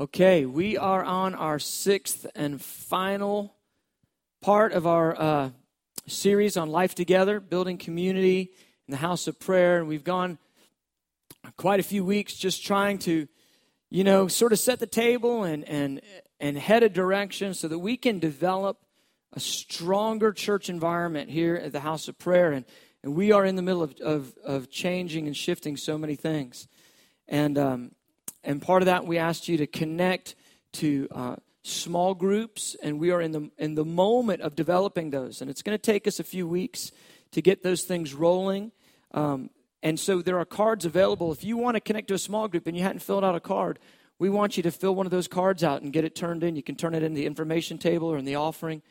Okay, we are on our sixth and final part of our uh, series on life together, building community in the house of prayer. And we've gone quite a few weeks just trying to, you know, sort of set the table and, and, and head a direction so that we can develop a stronger church environment here at the house of prayer. And, and we are in the middle of, of, of changing and shifting so many things. And, um, and part of that, we asked you to connect to uh, small groups, and we are in the, in the moment of developing those. And it's going to take us a few weeks to get those things rolling. Um, and so there are cards available. If you want to connect to a small group and you hadn't filled out a card, we want you to fill one of those cards out and get it turned in. You can turn it in the information table or in the offering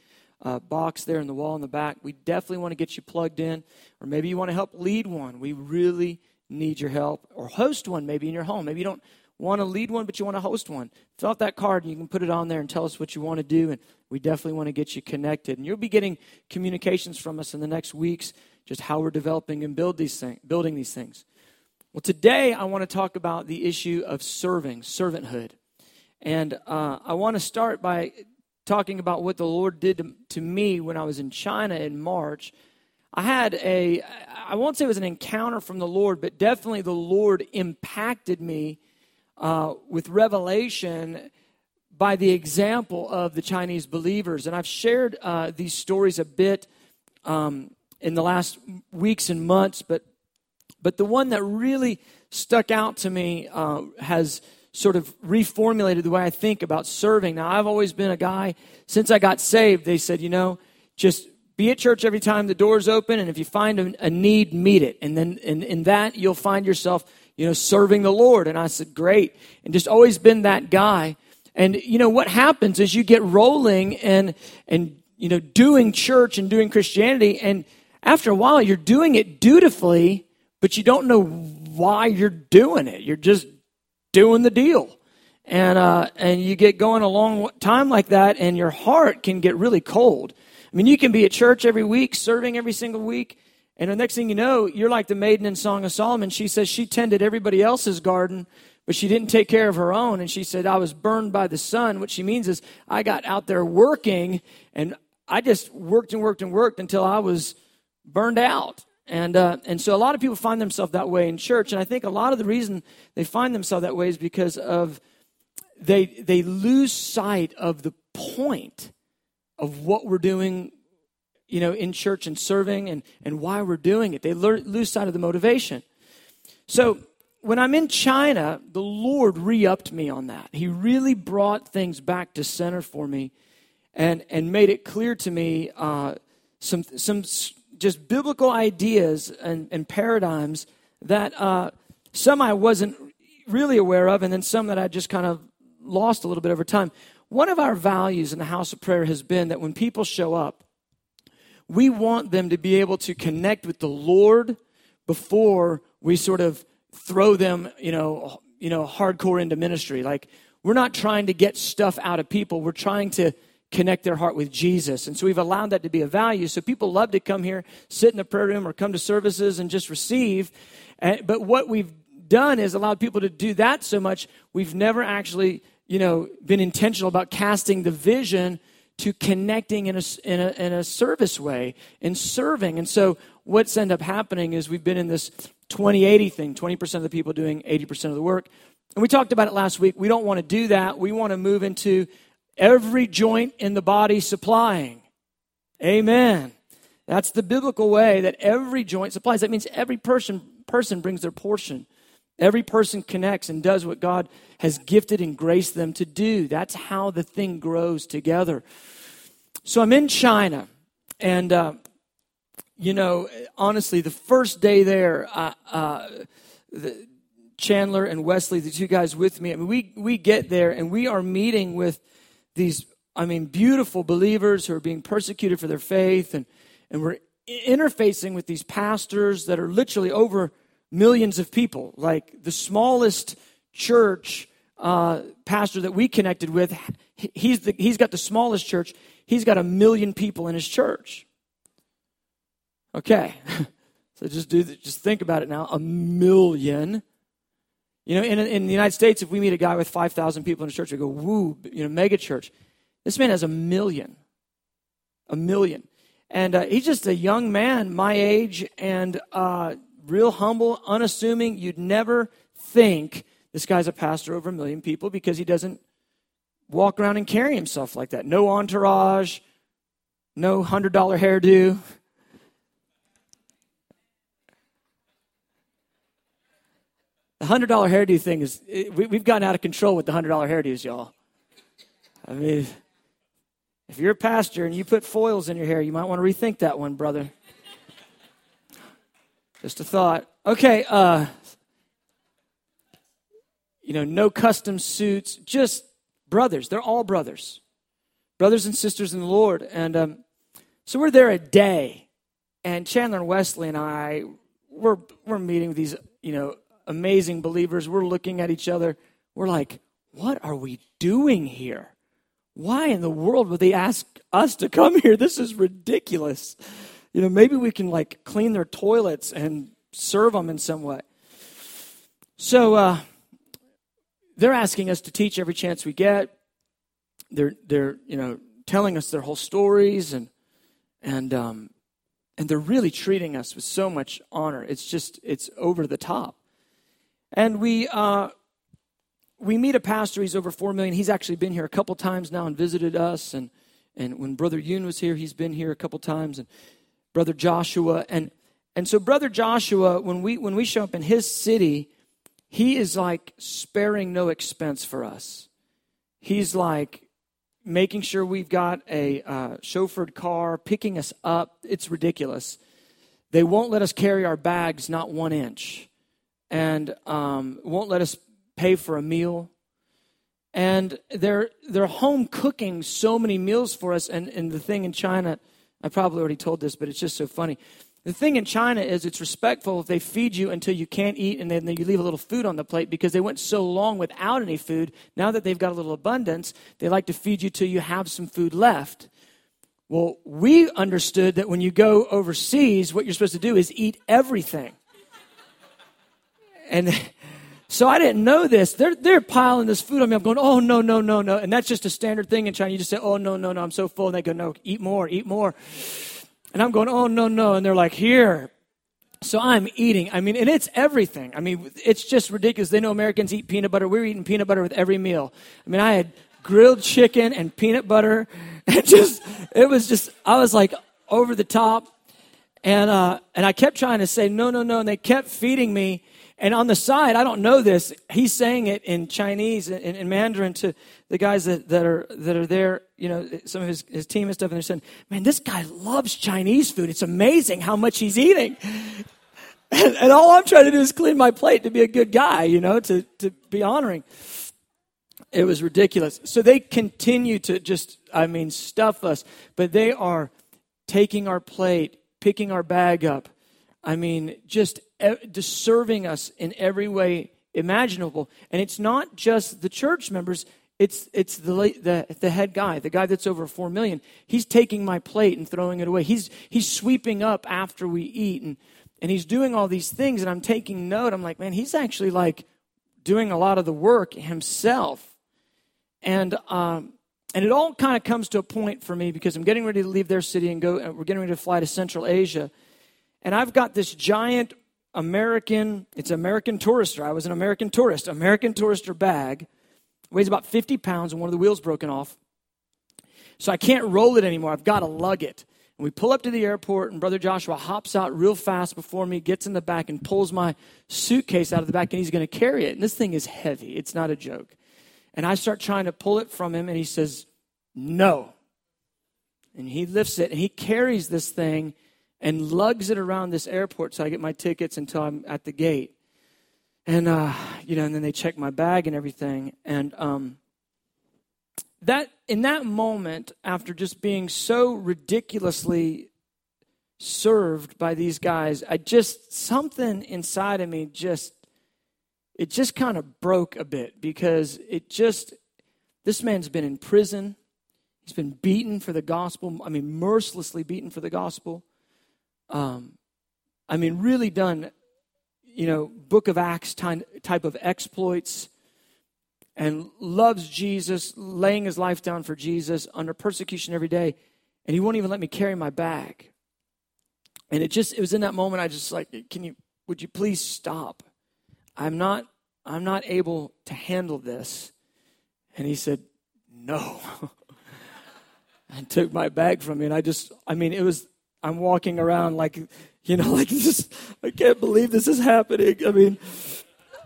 uh, box there in the wall in the back. We definitely want to get you plugged in, or maybe you want to help lead one. We really need your help, or host one maybe in your home. Maybe you don't want to lead one, but you want to host one. Fill out that card and you can put it on there and tell us what you want to do. And we definitely want to get you connected. And you'll be getting communications from us in the next weeks, just how we're developing and build these things, building these things. Well, today I want to talk about the issue of serving, servanthood. And uh, I want to start by talking about what the Lord did to, to me when I was in China in March. I had a, I won't say it was an encounter from the Lord, but definitely the Lord impacted me uh, with revelation by the example of the Chinese believers. And I've shared uh, these stories a bit um, in the last weeks and months, but, but the one that really stuck out to me uh, has sort of reformulated the way I think about serving. Now, I've always been a guy, since I got saved, they said, you know, just be at church every time the door's open, and if you find a, a need, meet it. And then in, in that, you'll find yourself, you know, serving the Lord. And I said, great. And just always been that guy. And, you know, what happens is you get rolling and, and, you know, doing church and doing Christianity. And after a while, you're doing it dutifully, but you don't know why you're doing it. You're just doing the deal. And, uh, and you get going a long time like that, and your heart can get really cold. I mean, you can be at church every week, serving every single week, and the next thing you know, you're like the maiden in Song of Solomon. She says she tended everybody else's garden, but she didn't take care of her own. And she said, I was burned by the sun. What she means is, I got out there working, and I just worked and worked and worked until I was burned out. And, uh, and so a lot of people find themselves that way in church. And I think a lot of the reason they find themselves that way is because of they, they lose sight of the point of what we're doing, you know, in church and serving and, and why we're doing it. They lose sight of the motivation. So when I'm in China, the Lord re-upped me on that. He really brought things back to center for me and, and made it clear to me uh, some, some just biblical ideas and, and paradigms that uh, some I wasn't really aware of, and then some that I just kind of lost a little bit over time. One of our values in the house of prayer has been that when people show up, we want them to be able to connect with the Lord before we sort of throw them, you know, you know, hardcore into ministry. Like we're not trying to get stuff out of people. We're trying to connect their heart with Jesus. And so we've allowed that to be a value. So people love to come here, sit in the prayer room, or come to services and just receive. But what we've done is allowed people to do that so much, we've never actually, you know, been intentional about casting the vision to connecting in a, in a, in a service way, and serving. And so what's ended up happening is we've been in this 20-80 thing, 20% of the people doing 80% of the work. And we talked about it last week. We don't want to do that. We want to move into every joint in the body supplying. Amen. That's the biblical way that every joint supplies. That means every person person brings their portion. Every person connects and does what God has gifted and graced them to do. That's how the thing grows together. So I'm in China, and uh, you know, honestly, the first day there, uh, uh, the, Chandler and Wesley, the two guys with me, I mean, we we get there and we are meeting with these, I mean, beautiful believers who are being persecuted for their faith, and, and we're interfacing with these pastors that are literally over millions of people. Like the smallest church uh, pastor that we connected with, he's, the, he's got the smallest church. He's got a million people in his church. Okay, so just do just think about it now. A million. You know, in, in the United States, if we meet a guy with 5,000 people in a church, we go, woo, you know, mega church. This man has a million. A million. And uh, he's just a young man, my age, and uh, real humble, unassuming. You'd never think this guy's a pastor over a million people because he doesn't walk around and carry himself like that. No entourage, no $100 hairdo. The $100 hairdo thing is, we, have gotten out of control with the $100 hairdos, y'all. I mean, if you're a pastor and you put foils in your hair, you might want to rethink that one, brother. Just a thought. Okay, uh, you know, no custom suits, just brothers. They're all brothers, brothers and sisters in the Lord. And um, so we're there a day, and Chandler and Wesley and I, we're, we're meeting with these, you know, amazing believers. We're looking at each other. We're like, what are we doing here? why in the world would they ask us to come here? This is ridiculous. You know, maybe we can like clean their toilets and serve them in some way. So uh, they're asking us to teach every chance we get. They're they're you know telling us their whole stories and and um, and they're really treating us with so much honor. It's just it's over the top. And we uh, we meet a pastor, he's over 4 million. He's actually been here a couple times now and visited us. And, and when Brother Yun was here, he's been here a couple times. And Brother Joshua. And, and so, Brother Joshua, when we, when we show up in his city, he is like sparing no expense for us. He's like making sure we've got a uh, chauffeured car, picking us up. It's ridiculous. They won't let us carry our bags, not one inch, and um, won't let us pay for a meal. And they're, they're home cooking so many meals for us. And, and the thing in China, I probably already told this, but it's just so funny. The thing in China is it's respectful if they feed you until you can't eat and then you leave a little food on the plate because they went so long without any food. Now that they've got a little abundance, they like to feed you till you have some food left. Well, we understood that when you go overseas, what you're supposed to do is eat everything. And so I didn't know this. They're, they're piling this food on me. I'm going, oh, no, no, no, no. And that's just a standard thing in China. You just say, oh, no, no, no, I'm so full. And they go, no, eat more, eat more. And I'm going, oh, no, no. And they're like, here. So I'm eating. I mean, and it's everything. I mean, it's just ridiculous. They know Americans eat peanut butter. We're eating peanut butter with every meal. I mean, I had grilled chicken and peanut butter. And just, it was just, I was like over the top. And, uh, and I kept trying to say, no, no, no. And they kept feeding me. And on the side, I don't know this, he's saying it in Chinese and in, in, Mandarin to the guys that, that, are, that are there, you know, some of his, his team and stuff. And they're saying, man, this guy loves Chinese food. It's amazing how much he's eating. And, and all I'm trying to do is clean my plate to be a good guy, you know, to, to be honoring. It was ridiculous. So they continue to just, I mean, stuff us, but they are taking our plate, picking our bag up. I mean, just serving us in every way imaginable. And it's not just the church members, it's, it's the, the, the head guy, the guy that's over 4 million. He's taking my plate and throwing it away. He's, he's sweeping up after we eat. And, and he's doing all these things. And I'm taking note. I'm like, man, he's actually like doing a lot of the work himself. And, um, and it all kind of comes to a point for me because I'm getting ready to leave their city and go, we're getting ready to fly to Central Asia. And I've got this giant American, it's American Tourister. I was an American tourist, American Tourister bag. Weighs about 50 pounds and one of the wheels broken off. So I can't roll it anymore. I've got to lug it. And we pull up to the airport, and Brother Joshua hops out real fast before me, gets in the back, and pulls my suitcase out of the back, and he's going to carry it. And this thing is heavy. It's not a joke. And I start trying to pull it from him, and he says, No. And he lifts it, and he carries this thing and lugs it around this airport so I get my tickets until I'm at the gate. And, uh, you know, and then they check my bag and everything. And um, that, in that moment, after just being so ridiculously served by these guys, I just, something inside of me just, it just kind of broke a bit because it just, this man's been in prison. He's been beaten for the gospel. I mean, mercilessly beaten for the gospel um, I mean, really done, you know, book of Acts type of exploits and loves Jesus, laying his life down for Jesus under persecution every day, and he won't even let me carry my bag. And it just it was in that moment I just like, can you would you please stop? I'm not I'm not able to handle this. And he said, No. and took my bag from me and I just I mean it was I'm walking around like you know like just I can't believe this is happening. I mean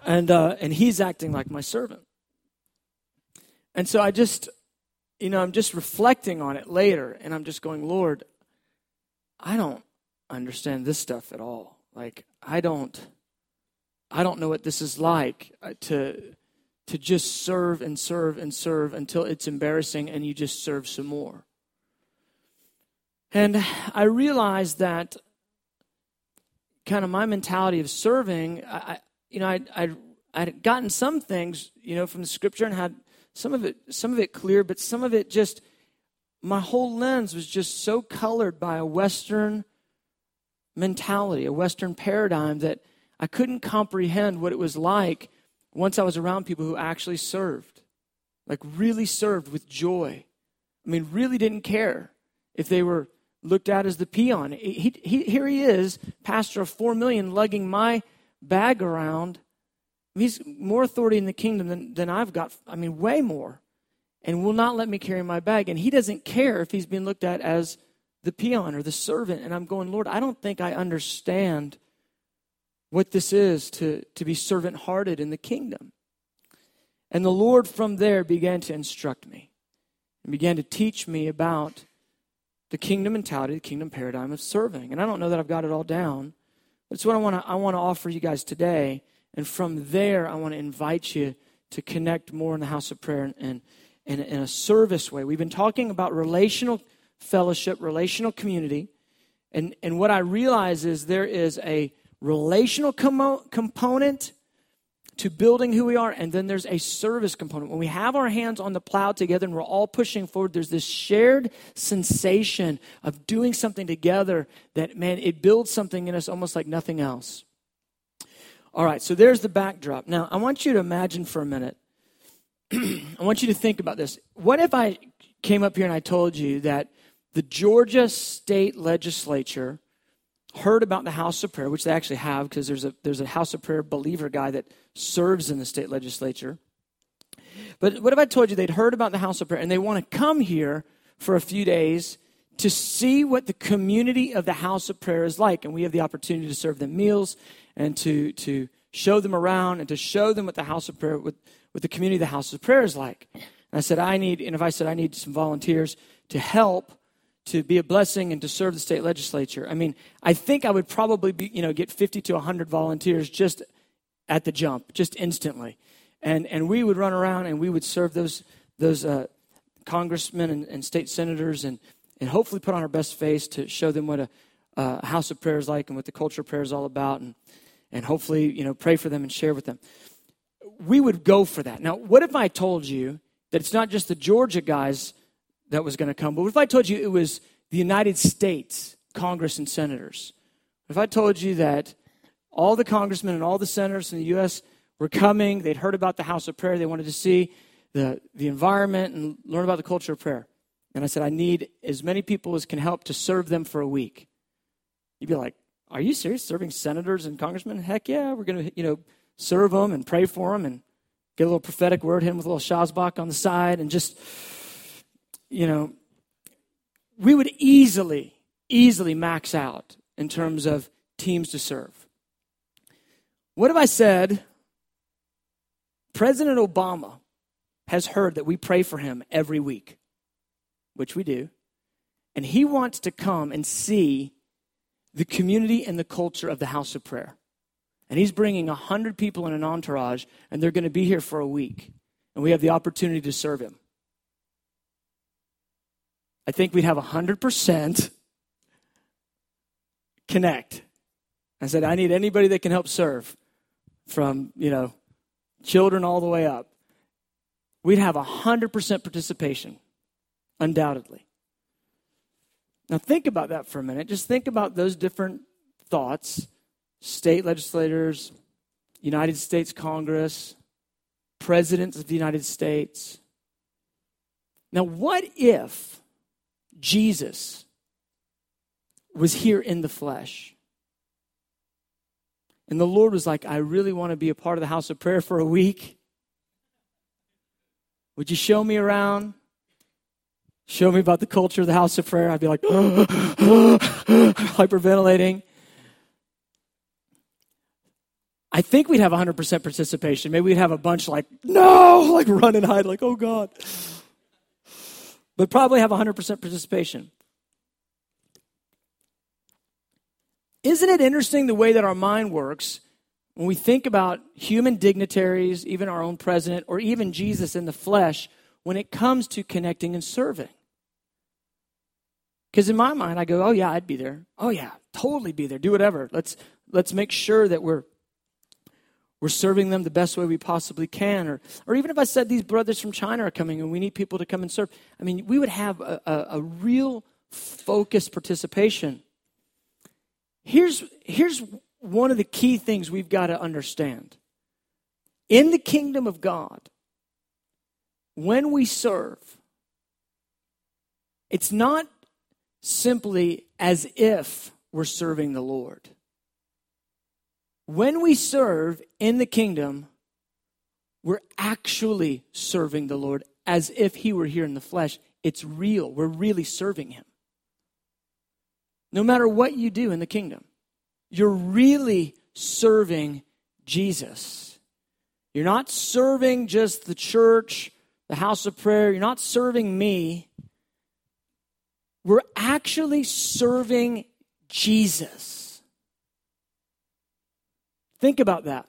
and uh and he's acting like my servant. And so I just you know I'm just reflecting on it later and I'm just going, Lord, I don't understand this stuff at all. Like I don't I don't know what this is like uh, to to just serve and serve and serve until it's embarrassing and you just serve some more. And I realized that kind of my mentality of serving, I, you know, I, I, I'd gotten some things, you know, from the scripture and had some of it, some of it clear, but some of it just, my whole lens was just so colored by a Western mentality, a Western paradigm that I couldn't comprehend what it was like once I was around people who actually served, like really served with joy. I mean, really didn't care if they were looked at as the peon. He, he, here he is, pastor of four million, lugging my bag around. He's more authority in the kingdom than, than I've got. I mean, way more. And will not let me carry my bag. And he doesn't care if he's being looked at as the peon or the servant. And I'm going, Lord, I don't think I understand what this is to, to be servant hearted in the kingdom. And the Lord from there began to instruct me and began to teach me about the kingdom mentality, the kingdom paradigm of serving. And I don't know that I've got it all down, but it's what I want to I want to offer you guys today. And from there, I want to invite you to connect more in the house of prayer and, and, and in a service way. We've been talking about relational fellowship, relational community. And, and what I realize is there is a relational com- component to building who we are, and then there's a service component. When we have our hands on the plow together and we're all pushing forward, there's this shared sensation of doing something together that, man, it builds something in us almost like nothing else. All right, so there's the backdrop. Now, I want you to imagine for a minute. I want you to think about this. What if I came up here and I told you that the Georgia state legislature heard about the house of prayer, which they actually have because there's a, there's a house of prayer believer guy that serves in the state legislature. But what if I told you they'd heard about the house of prayer and they want to come here for a few days to see what the community of the house of prayer is like? And we have the opportunity to serve them meals and to, to show them around and to show them what the house of prayer, what, what the community of the house of prayer is like. And I said, I need, and if I said I need some volunteers to help to be a blessing and to serve the state legislature. I mean, I think I would probably be, you know, get 50 to 100 volunteers just at the jump, just instantly. And, and we would run around and we would serve those, those uh, congressmen and, and, state senators and, and hopefully put on our best face to show them what a, a house of prayer is like and what the culture of prayer is all about and, and hopefully, you know, pray for them and share with them. We would go for that. Now, what if I told you that it's not just the Georgia guys that was going to come. But if I told you it was the United States Congress and senators? If I told you that all the congressmen and all the senators in the U.S. were coming, they'd heard about the house of prayer, they wanted to see the, the environment and learn about the culture of prayer. And I said, I need as many people as can help to serve them for a week. You'd be like, Are you serious? Serving senators and congressmen? Heck yeah, we're going to, you know, serve them and pray for them and get a little prophetic word, them with a little Shazbach on the side, and just you know, we would easily, easily max out in terms of teams to serve. What if I said President Obama has heard that we pray for him every week, which we do, and he wants to come and see the community and the culture of the house of prayer. And he's bringing 100 people in an entourage, and they're going to be here for a week. And we have the opportunity to serve him. I think we'd have 100% connect. I said, I need anybody that can help serve from, you know, children all the way up. We'd have 100% participation, undoubtedly. Now, think about that for a minute. Just think about those different thoughts state legislators, United States Congress, presidents of the United States. Now, what if Jesus was here in the flesh? And the Lord was like, I really want to be a part of the house of prayer for a week. Would you show me around? Show me about the culture of the house of prayer. I'd be like, hyperventilating. I think we'd have 100% participation. Maybe we'd have a bunch like, no, like run and hide, like, oh God. But probably have 100% participation. Isn't it interesting the way that our mind works when we think about human dignitaries, even our own president, or even Jesus in the flesh, when it comes to connecting and serving? Because in my mind, I go, oh yeah, I'd be there. Oh yeah, totally be there. Do whatever. Let's let's make sure that we're we're serving them the best way we possibly can. Or, or even if I said these brothers from China are coming and we need people to come and serve, I mean, we would have a, a, a real focused participation. Here's, here's one of the key things we've got to understand. In the kingdom of God, when we serve, it's not simply as if we're serving the Lord. When we serve in the kingdom, we're actually serving the Lord as if He were here in the flesh. It's real. We're really serving Him. No matter what you do in the kingdom, you're really serving Jesus. You're not serving just the church, the house of prayer. You're not serving me. We're actually serving Jesus. Think about that.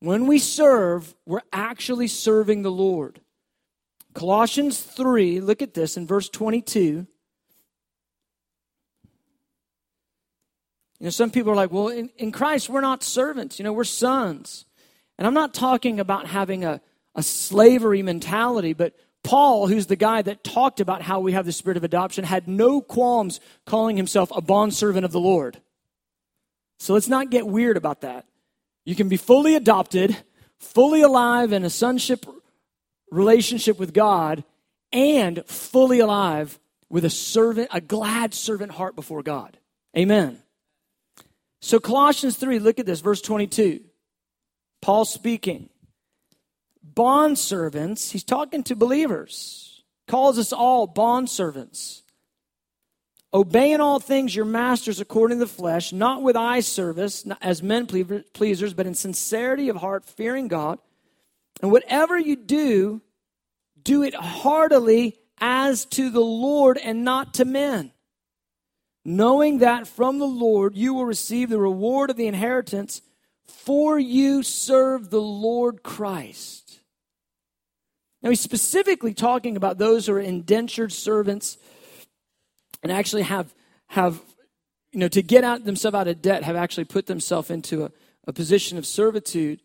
When we serve, we're actually serving the Lord. Colossians 3, look at this in verse 22. You know, some people are like, well, in, in Christ, we're not servants, you know, we're sons. And I'm not talking about having a, a slavery mentality, but Paul, who's the guy that talked about how we have the spirit of adoption, had no qualms calling himself a bondservant of the Lord. So let's not get weird about that. You can be fully adopted, fully alive in a sonship relationship with God, and fully alive with a servant, a glad servant heart before God. Amen. So Colossians 3, look at this, verse 22. Paul speaking. Bond servants, he's talking to believers, calls us all bond servants Obey in all things your masters according to the flesh, not with eye service as men pleasers, but in sincerity of heart, fearing God. And whatever you do, do it heartily as to the Lord and not to men, knowing that from the Lord you will receive the reward of the inheritance, for you serve the Lord Christ. Now, he's specifically talking about those who are indentured servants and actually have have you know to get out themselves out of debt have actually put themselves into a, a position of servitude.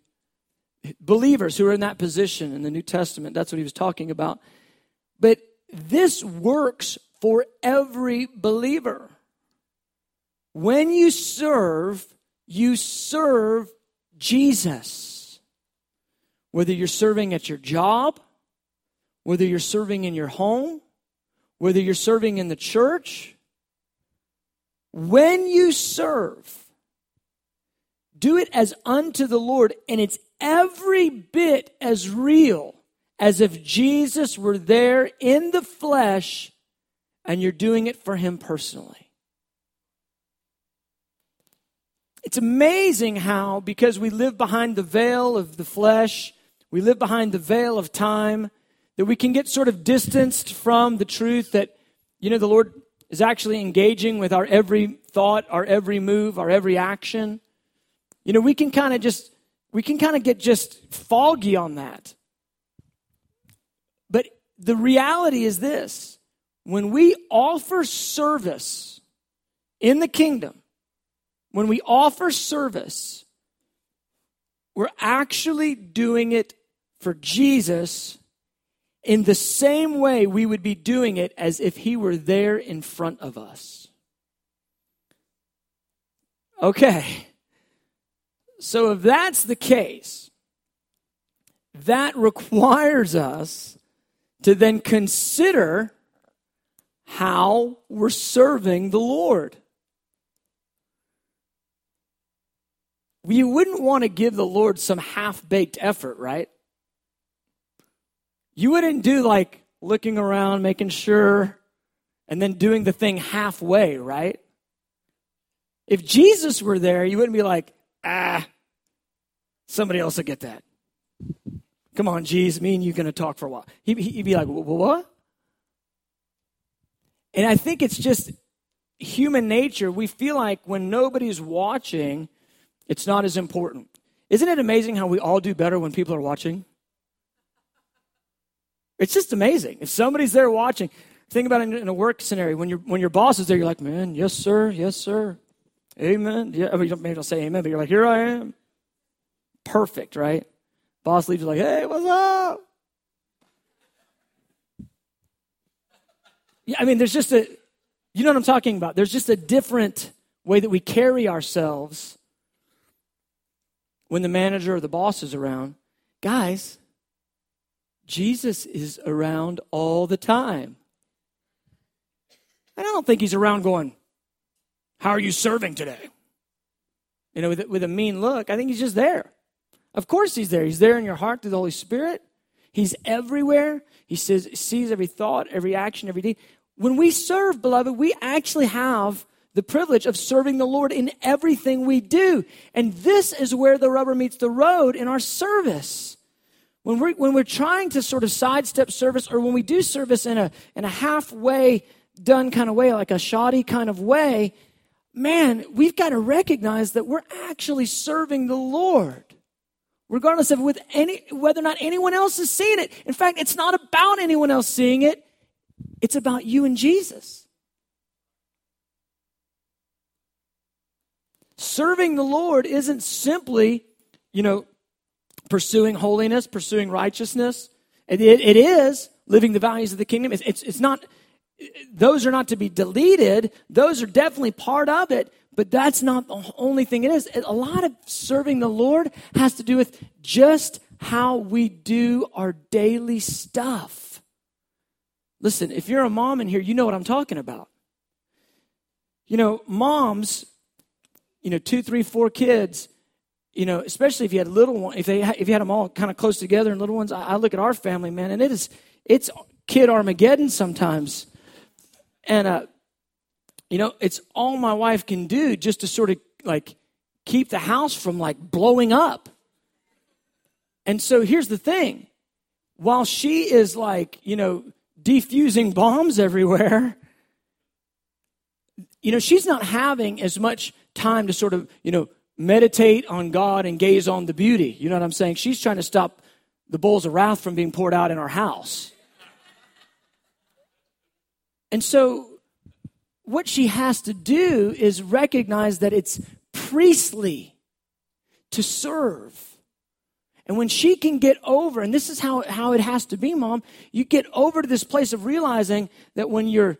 Believers who are in that position in the new testament that's what he was talking about. But this works for every believer. When you serve you serve jesus. Whether you're serving at your job whether you're serving in your home whether you're serving in the church, when you serve, do it as unto the Lord, and it's every bit as real as if Jesus were there in the flesh and you're doing it for him personally. It's amazing how, because we live behind the veil of the flesh, we live behind the veil of time, that we can get sort of distanced from the truth that, you know, the Lord is actually engaging with our every thought, our every move, our every action. You know, we can kind of just, we can kind of get just foggy on that. But the reality is this when we offer service in the kingdom, when we offer service, we're actually doing it for Jesus in the same way we would be doing it as if he were there in front of us. Okay. So, if that's the case, that requires us to then consider how we're serving the Lord. We wouldn't want to give the Lord some half baked effort, right? You wouldn't do like looking around, making sure, and then doing the thing halfway, right? If Jesus were there, you wouldn't be like, ah, somebody else will get that. Come on, Jesus, me and you going to talk for a while. He'd, he'd be like, what? And I think it's just human nature. We feel like when nobody's watching, it's not as important. Isn't it amazing how we all do better when people are watching? It's just amazing. If somebody's there watching, think about it in a work scenario. When, you when your boss is there, you're like, man, yes, sir, yes, sir. Amen. Yeah, I mean, maybe don't say amen, but you're like, here I am. Perfect, right? Boss leaves, like, hey, what's up? Yeah, I mean, there's just a, you know what I'm talking about? There's just a different way that we carry ourselves when the manager or the boss is around. Guys, Jesus is around all the time. And I don't think he's around going, How are you serving today? You know, with, with a mean look. I think he's just there. Of course, he's there. He's there in your heart through the Holy Spirit. He's everywhere. He says, sees every thought, every action, every deed. When we serve, beloved, we actually have the privilege of serving the Lord in everything we do. And this is where the rubber meets the road in our service. When we're, when we're trying to sort of sidestep service, or when we do service in a, in a halfway done kind of way, like a shoddy kind of way, man, we've got to recognize that we're actually serving the Lord. Regardless of with any, whether or not anyone else is seeing it. In fact, it's not about anyone else seeing it. It's about you and Jesus. Serving the Lord isn't simply, you know, pursuing holiness, pursuing righteousness. It, it, it is living the values of the kingdom. It's, it's, it's not, those are not to be deleted. Those are definitely part of it, but that's not the only thing it is. A lot of serving the Lord has to do with just how we do our daily stuff. Listen, if you're a mom in here, you know what I'm talking about. You know, moms, you know, two, three, four kids, you know, especially if you had little ones, if they if you had them all kind of close together and little ones, I, I look at our family, man, and it is it's kid Armageddon sometimes, and uh, you know, it's all my wife can do just to sort of like keep the house from like blowing up. And so here's the thing: while she is like, you know, defusing bombs everywhere, you know, she's not having as much time to sort of, you know, meditate on God and gaze on the beauty. You know what I'm saying? She's trying to stop the bowls of wrath from being poured out in our house. And so, what she has to do is recognize that it's priestly to serve. And when she can get over, and this is how, how it has to be, mom, you get over to this place of realizing that when you're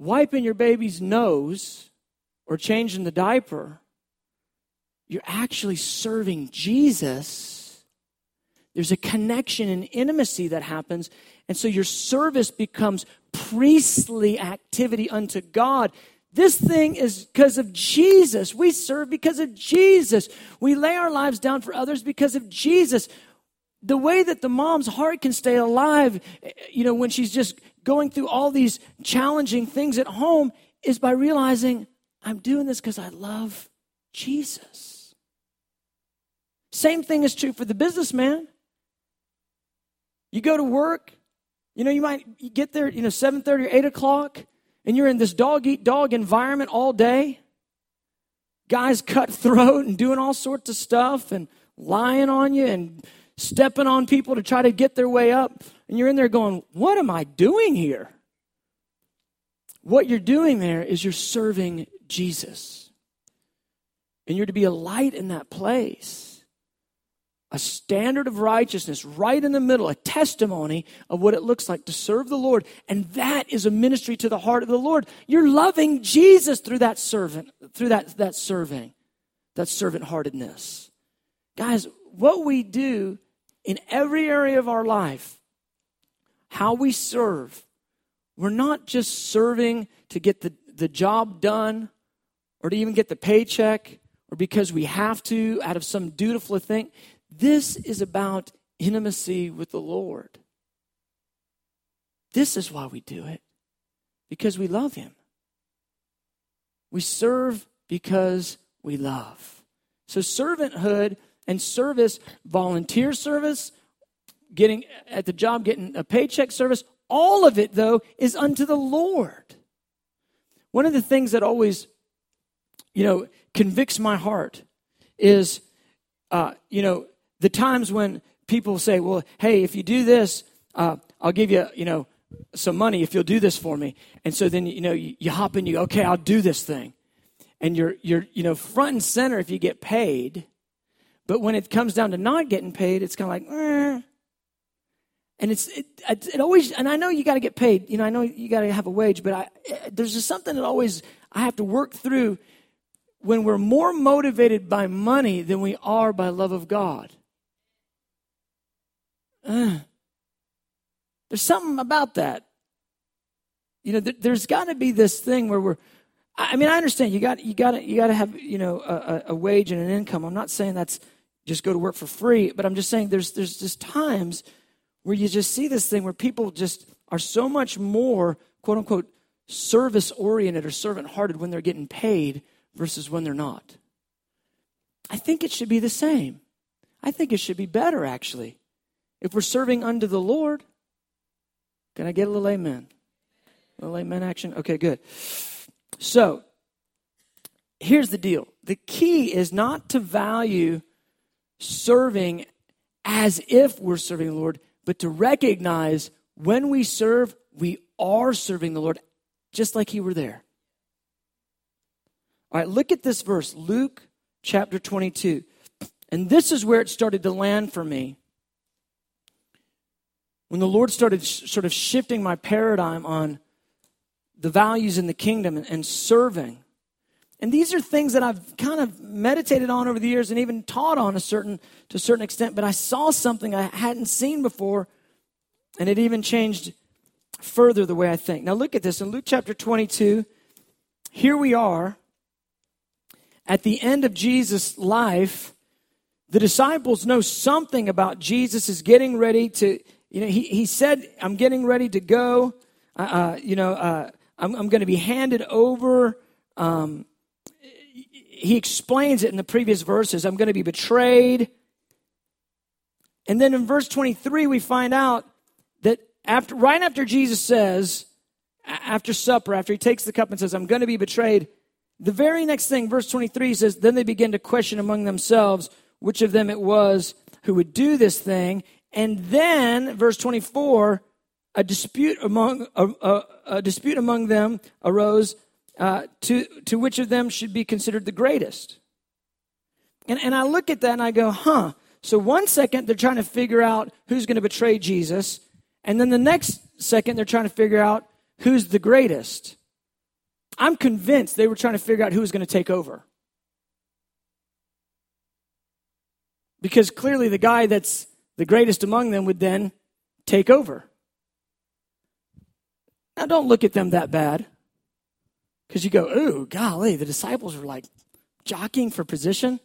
wiping your baby's nose or changing the diaper, you're actually serving Jesus, there's a connection and intimacy that happens. And so your service becomes priestly activity unto God. This thing is because of Jesus. We serve because of Jesus. We lay our lives down for others because of Jesus. The way that the mom's heart can stay alive, you know, when she's just going through all these challenging things at home is by realizing I'm doing this because I love Jesus. Same thing is true for the businessman. You go to work, you know, you might get there, you know, 7.30 or 8 o'clock, and you're in this dog-eat-dog environment all day. Guys cutthroat and doing all sorts of stuff and lying on you and stepping on people to try to get their way up. And you're in there going, what am I doing here? What you're doing there is you're serving Jesus. And you're to be a light in that place a standard of righteousness right in the middle, a testimony of what it looks like to serve the Lord. And that is a ministry to the heart of the Lord. You're loving Jesus through that servant, through that, that serving. that servant heartedness. Guys, what we do in every area of our life, how we serve, we're not just serving to get the, the job done or to even get the paycheck or because we have to out of some dutiful thing. This is about intimacy with the Lord. This is why we do it because we love Him. We serve because we love. So, servanthood and service, volunteer service, getting at the job, getting a paycheck service, all of it, though, is unto the Lord. One of the things that always, you know, convicts my heart is, uh, you know, the times when people say, well, hey, if you do this, uh, I'll give you, you know, some money if you'll do this for me. And so then, you know, you, you hop in, you go, okay, I'll do this thing. And you're, you're, you know, front and center if you get paid. But when it comes down to not getting paid, it's kind of like, eh. And it's, it, it always, and I know you got to get paid. You know, I know you got to have a wage, but I, there's just something that always I have to work through when we're more motivated by money than we are by love of God. Uh, there's something about that. You know, th- there's got to be this thing where we're. I mean, I understand you got you got to you got to have you know a, a wage and an income. I'm not saying that's just go to work for free, but I'm just saying there's there's just times where you just see this thing where people just are so much more quote unquote service oriented or servant hearted when they're getting paid versus when they're not. I think it should be the same. I think it should be better actually. If we're serving unto the Lord, can I get a little amen? A little amen action? Okay, good. So, here's the deal the key is not to value serving as if we're serving the Lord, but to recognize when we serve, we are serving the Lord just like He were there. All right, look at this verse, Luke chapter 22. And this is where it started to land for me when the Lord started sh- sort of shifting my paradigm on the values in the kingdom and, and serving. And these are things that I've kind of meditated on over the years and even taught on a certain to a certain extent, but I saw something I hadn't seen before, and it even changed further the way I think. Now look at this in Luke chapter 22. Here we are at the end of Jesus' life. The disciples know something about Jesus is getting ready to you know, he, he said, I'm getting ready to go. Uh, uh, you know, uh, I'm, I'm going to be handed over. Um, he explains it in the previous verses. I'm going to be betrayed. And then in verse 23, we find out that after, right after Jesus says, after supper, after he takes the cup and says, I'm going to be betrayed, the very next thing, verse 23 says, Then they begin to question among themselves which of them it was who would do this thing. And then, verse 24, a dispute among, a, a, a dispute among them arose uh, to, to which of them should be considered the greatest. And, and I look at that and I go, huh. So one second they're trying to figure out who's going to betray Jesus. And then the next second they're trying to figure out who's the greatest. I'm convinced they were trying to figure out who was going to take over. Because clearly the guy that's the greatest among them would then take over. Now, don't look at them that bad. Because you go, ooh, golly, the disciples were like jockeying for position.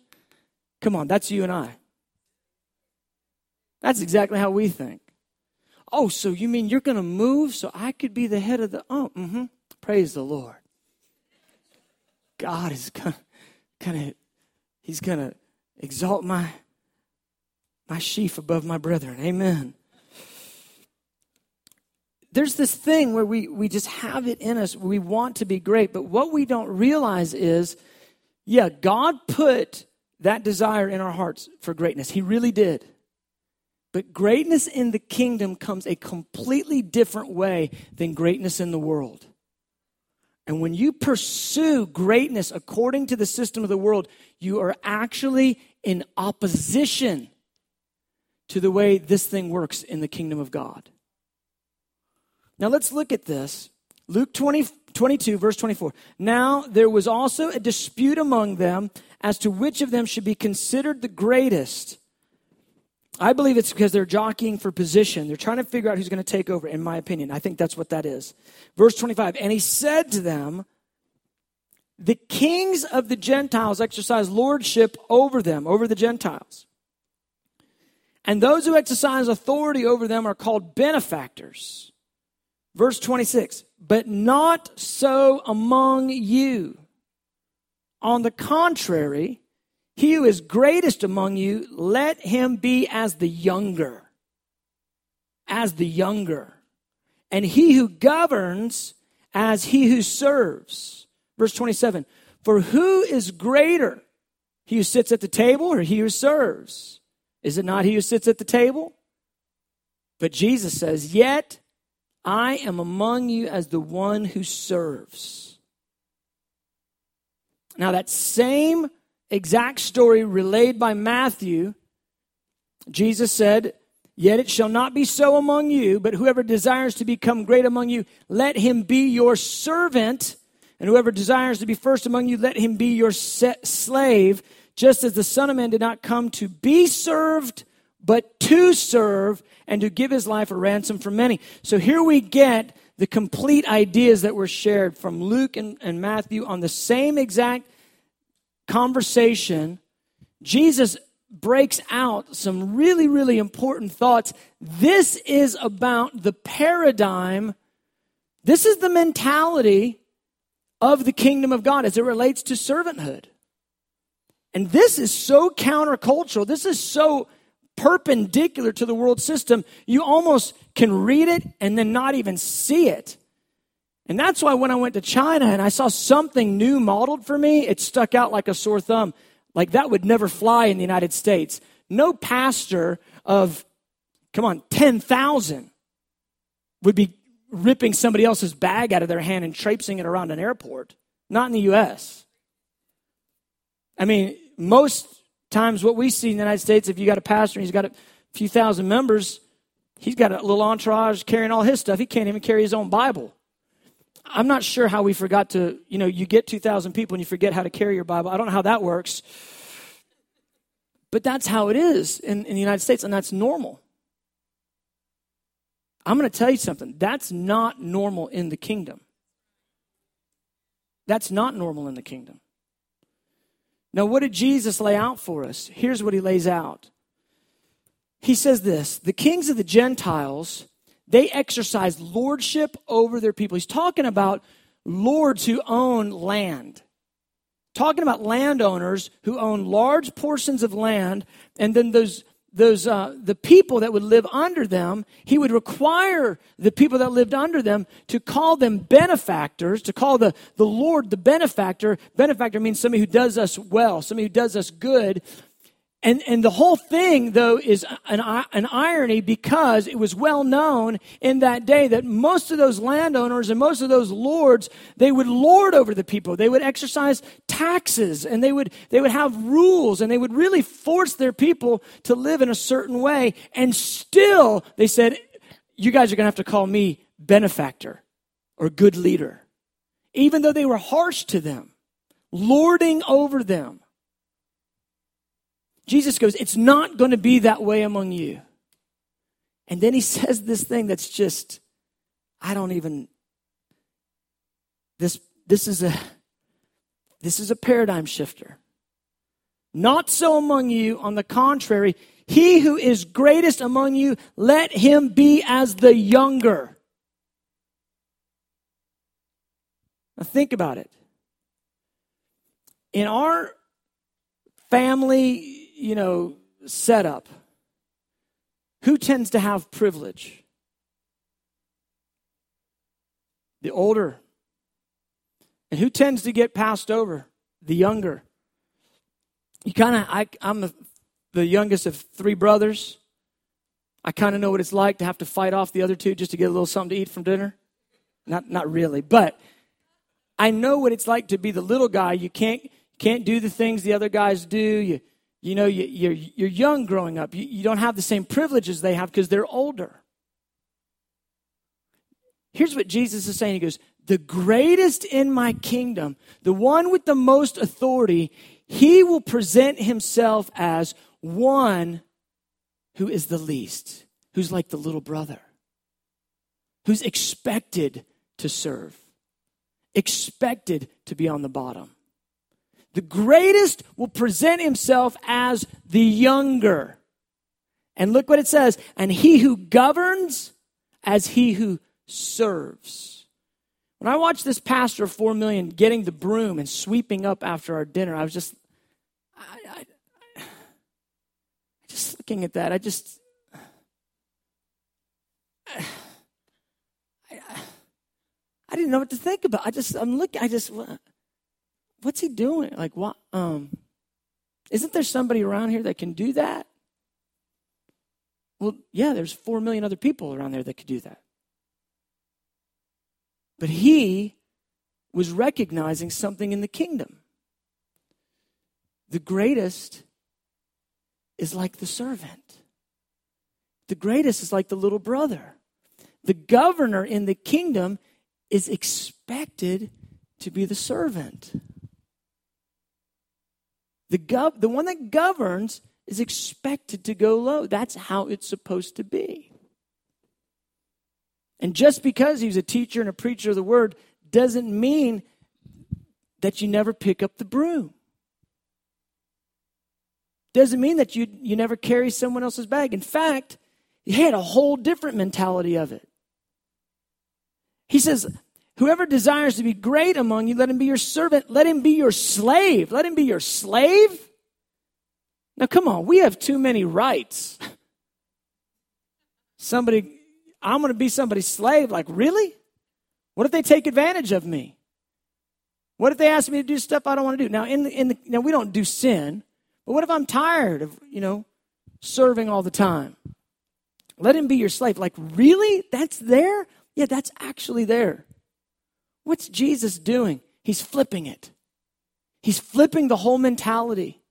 Come on, that's you and I. That's exactly how we think. Oh, so you mean you're going to move so I could be the head of the. Oh, mm-hmm. Praise the Lord. God is going to, he's going to exalt my my sheaf above my brethren. Amen. There's this thing where we, we just have it in us. We want to be great. But what we don't realize is, yeah, God put that desire in our hearts for greatness. He really did. But greatness in the kingdom comes a completely different way than greatness in the world. And when you pursue greatness according to the system of the world, you are actually in opposition to the way this thing works in the kingdom of God. Now let's look at this. Luke 20, 22, verse 24. Now there was also a dispute among them as to which of them should be considered the greatest. I believe it's because they're jockeying for position. They're trying to figure out who's going to take over, in my opinion. I think that's what that is. Verse 25. And he said to them, The kings of the Gentiles exercise lordship over them, over the Gentiles. And those who exercise authority over them are called benefactors. Verse 26 But not so among you. On the contrary, he who is greatest among you, let him be as the younger. As the younger. And he who governs as he who serves. Verse 27 For who is greater, he who sits at the table or he who serves? Is it not he who sits at the table? But Jesus says, Yet I am among you as the one who serves. Now, that same exact story relayed by Matthew, Jesus said, Yet it shall not be so among you, but whoever desires to become great among you, let him be your servant. And whoever desires to be first among you, let him be your slave, just as the Son of Man did not come to be served, but to serve and to give his life a ransom for many. So here we get the complete ideas that were shared from Luke and, and Matthew on the same exact conversation. Jesus breaks out some really, really important thoughts. This is about the paradigm, this is the mentality of the kingdom of God as it relates to servanthood. And this is so countercultural. This is so perpendicular to the world system, you almost can read it and then not even see it. And that's why when I went to China and I saw something new modeled for me, it stuck out like a sore thumb. Like that would never fly in the United States. No pastor of, come on, 10,000 would be ripping somebody else's bag out of their hand and traipsing it around an airport. Not in the U.S. I mean, most times what we see in the United States, if you got a pastor and he's got a few thousand members, he's got a little entourage carrying all his stuff. He can't even carry his own Bible. I'm not sure how we forgot to, you know, you get 2,000 people and you forget how to carry your Bible. I don't know how that works. But that's how it is in, in the United States, and that's normal. I'm going to tell you something. That's not normal in the kingdom. That's not normal in the kingdom. Now, what did Jesus lay out for us? Here's what he lays out. He says this The kings of the Gentiles, they exercise lordship over their people. He's talking about lords who own land. Talking about landowners who own large portions of land, and then those those uh, the people that would live under them he would require the people that lived under them to call them benefactors to call the, the lord the benefactor. Benefactor means somebody who does us well somebody who does us good and, and the whole thing, though, is an, an irony because it was well known in that day that most of those landowners and most of those lords, they would lord over the people. They would exercise taxes and they would, they would have rules and they would really force their people to live in a certain way. And still, they said, you guys are going to have to call me benefactor or good leader. Even though they were harsh to them, lording over them. Jesus goes, It's not going to be that way among you. And then he says this thing that's just, I don't even, this, this is a, this is a paradigm shifter. Not so among you. On the contrary, he who is greatest among you, let him be as the younger. Now think about it. In our family you know, setup, who tends to have privilege? The older. And who tends to get passed over? The younger. You kind of, I'm a, the youngest of three brothers. I kind of know what it's like to have to fight off the other two just to get a little something to eat from dinner. Not, not really, but I know what it's like to be the little guy. You can't, can't do the things the other guys do. You, you know, you, are you're young growing up. You, you don't have the same privileges they have because they're older. Here's what Jesus is saying He goes, the greatest in my kingdom, the one with the most authority, he will present himself as one who is the least, who's like the little brother, who's expected to serve, expected to be on the bottom. The greatest will present himself as the younger. And look what it says and he who governs as he who serves. When I watched this pastor of 4 million getting the broom and sweeping up after our dinner, I was just, I, I, I just looking at that, I just, I, I didn't know what to think about. I just, I'm looking, I just, what's he doing? Like, what? Um, isn't there somebody around here that can do that? Well, yeah, there's four million other people around there that could do that. But he was recognizing something in the kingdom. The greatest is like the servant, the greatest is like the little brother. The governor in the kingdom is expected to be the servant. The, gov- the one that governs is expected to go low. That's how it's supposed to be. And just because he's a teacher and a preacher of the word doesn't mean that you never pick up the broom. Doesn't mean that you, you never carry someone else's bag. In fact, he had a whole different mentality of it. He says, Whoever desires to be great among you, let him be your servant. Let him be your slave. Let him be your slave. Now, come on, we have too many rights. Somebody, I'm going to be somebody's slave. Like, really? What if they take advantage of me? What if they ask me to do stuff I don't want to do? Now, in the, in the, now we don't do sin, but what if I'm tired of, you know, serving all the time? Let him be your slave. Like, really? That's there? Yeah, that's actually there. What's Jesus doing? He's flipping it. He's flipping the whole mentality.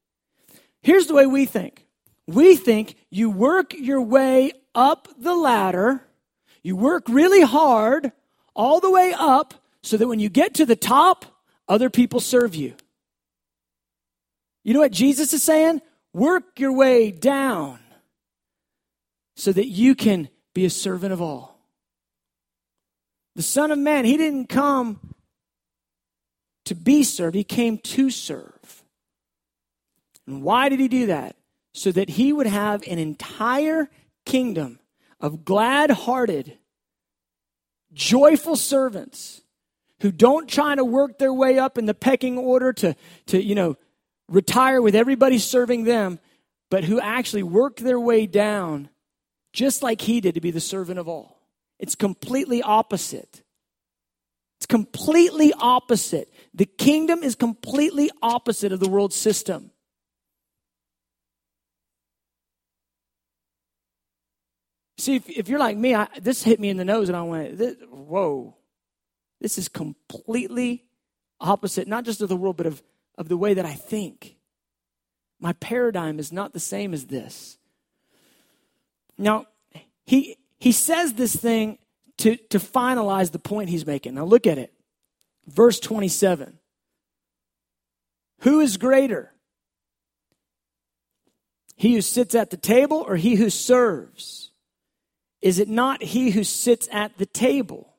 Here's the way we think we think you work your way up the ladder, you work really hard all the way up so that when you get to the top, other people serve you. You know what Jesus is saying? Work your way down so that you can be a servant of all. The Son of Man, he didn't come to be served, he came to serve. And why did he do that? So that he would have an entire kingdom of glad hearted, joyful servants who don't try to work their way up in the pecking order to, to you know, retire with everybody serving them, but who actually work their way down just like he did to be the servant of all. It's completely opposite. It's completely opposite. The kingdom is completely opposite of the world system. See, if, if you're like me, I, this hit me in the nose and I went, this, whoa, this is completely opposite, not just of the world, but of, of the way that I think. My paradigm is not the same as this. Now, he, he says this thing to, to finalize the point he's making. Now look at it. Verse 27. Who is greater? He who sits at the table or he who serves? Is it not he who sits at the table?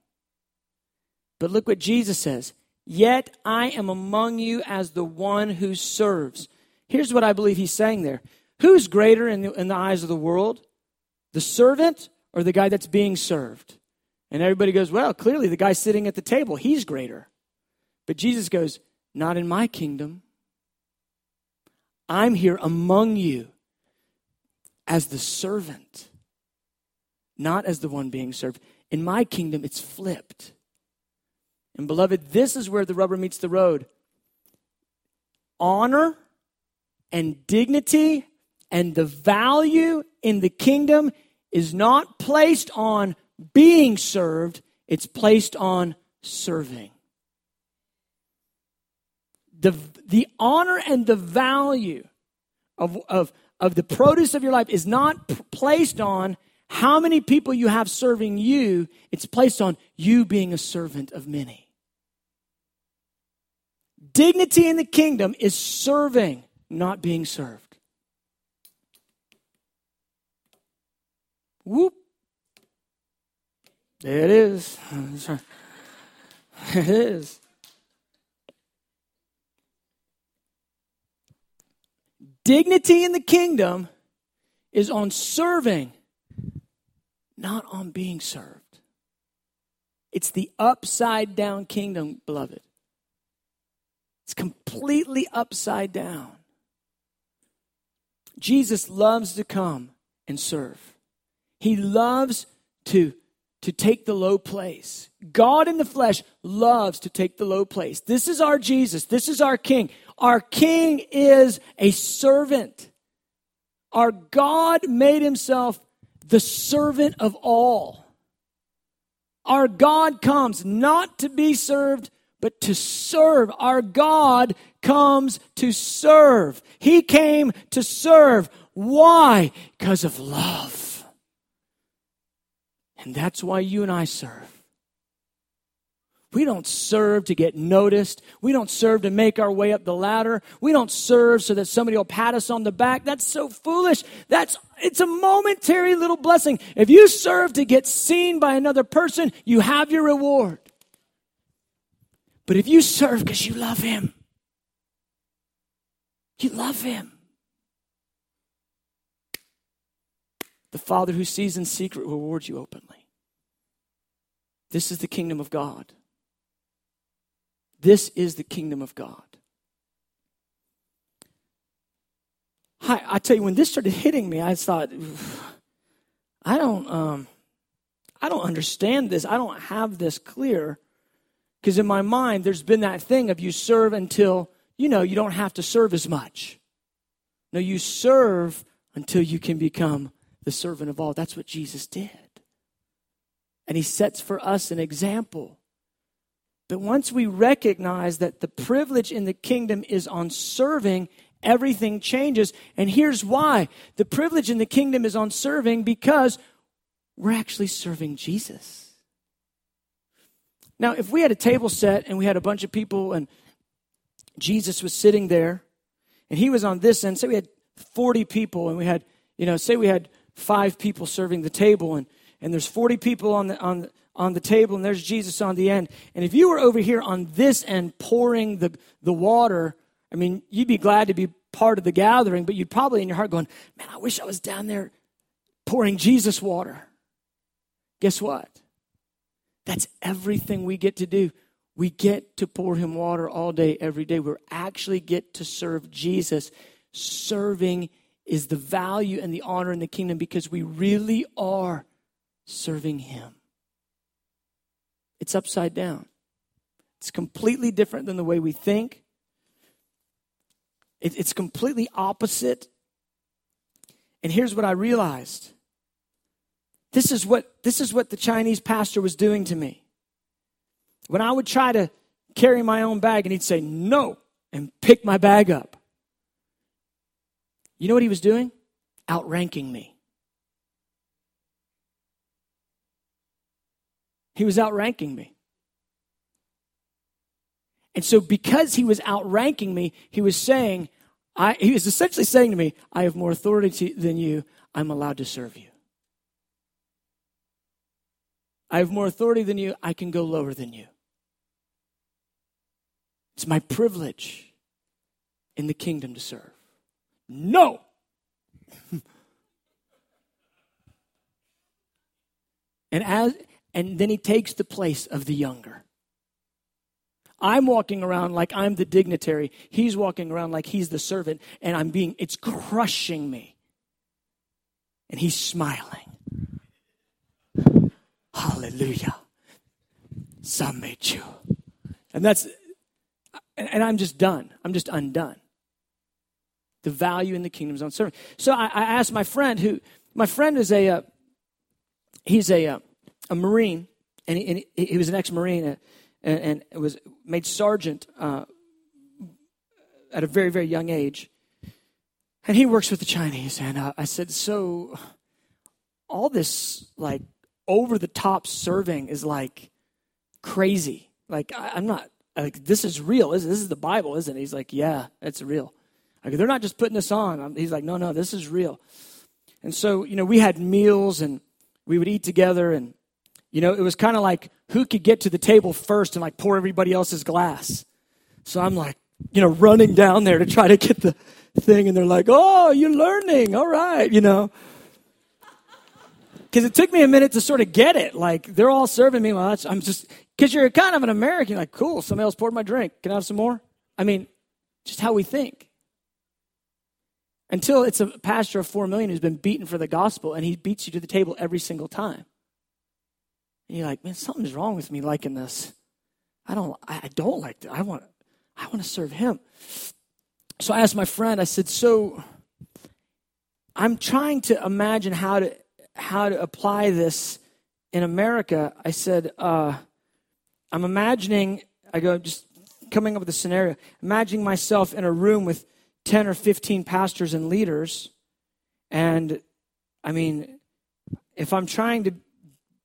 But look what Jesus says. Yet I am among you as the one who serves. Here's what I believe he's saying there. Who's greater in the, in the eyes of the world? The servant or the guy that's being served? And everybody goes, well, clearly the guy sitting at the table, he's greater. But Jesus goes, not in my kingdom. I'm here among you as the servant, not as the one being served. In my kingdom, it's flipped. And beloved, this is where the rubber meets the road. Honor and dignity and the value in the kingdom is not placed on being served, it's placed on serving. The, the honor and the value of, of, of the produce of your life is not p- placed on how many people you have serving you, it's placed on you being a servant of many. Dignity in the kingdom is serving, not being served. Whoop. There it is. It is. Dignity in the kingdom is on serving, not on being served. It's the upside down kingdom, beloved. It's completely upside down. Jesus loves to come and serve. He loves to, to take the low place. God in the flesh loves to take the low place. This is our Jesus. This is our King. Our King is a servant. Our God made himself the servant of all. Our God comes not to be served, but to serve. Our God comes to serve. He came to serve. Why? Because of love. And that's why you and I serve. We don't serve to get noticed. We don't serve to make our way up the ladder. We don't serve so that somebody will pat us on the back. That's so foolish. That's it's a momentary little blessing. If you serve to get seen by another person, you have your reward. But if you serve because you love him, you love him. The Father who sees in secret will reward you openly. This is the kingdom of God. This is the kingdom of God. I, I tell you, when this started hitting me, I thought, I don't, um, I don't understand this. I don't have this clear. Because in my mind, there's been that thing of you serve until, you know, you don't have to serve as much. No, you serve until you can become the servant of all. That's what Jesus did. And he sets for us an example but once we recognize that the privilege in the kingdom is on serving, everything changes. And here's why the privilege in the kingdom is on serving because we're actually serving Jesus. Now, if we had a table set and we had a bunch of people and Jesus was sitting there and he was on this end, say we had 40 people and we had, you know, say we had five people serving the table and, and there's 40 people on the, on on the table and there's Jesus on the end. And if you were over here on this end pouring the, the water, I mean, you'd be glad to be part of the gathering, but you'd probably in your heart going, man, I wish I was down there pouring Jesus water. Guess what? That's everything we get to do. We get to pour him water all day, every day. We actually get to serve Jesus. Serving is the value and the honor in the kingdom because we really are serving him. It's upside down. It's completely different than the way we think. It, it's completely opposite. And here's what I realized. This is what this is what the Chinese pastor was doing to me. When I would try to carry my own bag and he'd say no and pick my bag up. You know what he was doing? Outranking me. He was outranking me. And so, because he was outranking me, he was saying, I, he was essentially saying to me, I have more authority than you. I'm allowed to serve you. I have more authority than you. I can go lower than you. It's my privilege in the kingdom to serve. No! and as and then he takes the place of the younger. I'm walking around like I'm the dignitary. He's walking around like he's the servant, and I'm being, it's crushing me. And he's smiling. Hallelujah. Some made you, And that's, and I'm just done. I'm just undone. The value in the kingdom is on serving. So I, I asked my friend who, my friend is a, uh, he's a, uh, a Marine, and he, and he was an ex-Marine, and, and was made sergeant uh, at a very, very young age. And he works with the Chinese. And uh, I said, So, all this like over the top serving is like crazy. Like I, am not like this is real. This, this is the Bible, isn't it? He's like, yeah, it's real. Like they're not just putting this on. He's like, no, no, this is real. And so you know, we had meals and we would eat together, and you know, it was kind of like who could get to the table first and like pour everybody else's glass. So I'm like, you know, running down there to try to get the thing, and they're like, oh, you're learning, all right, you know because it took me a minute to sort of get it. Like they're all serving me. Well, I'm just because you're kind of an American. Like, cool. Somebody else poured my drink. Can I have some more? I mean, just how we think. Until it's a pastor of four million who's been beaten for the gospel, and he beats you to the table every single time. And you're like, man, something's wrong with me liking this. I don't. I don't like that. I want. I want to serve him. So I asked my friend. I said, so. I'm trying to imagine how to how to apply this in America, I said, uh, I'm imagining, I go, just coming up with a scenario, imagining myself in a room with 10 or 15 pastors and leaders. And I mean, if I'm trying to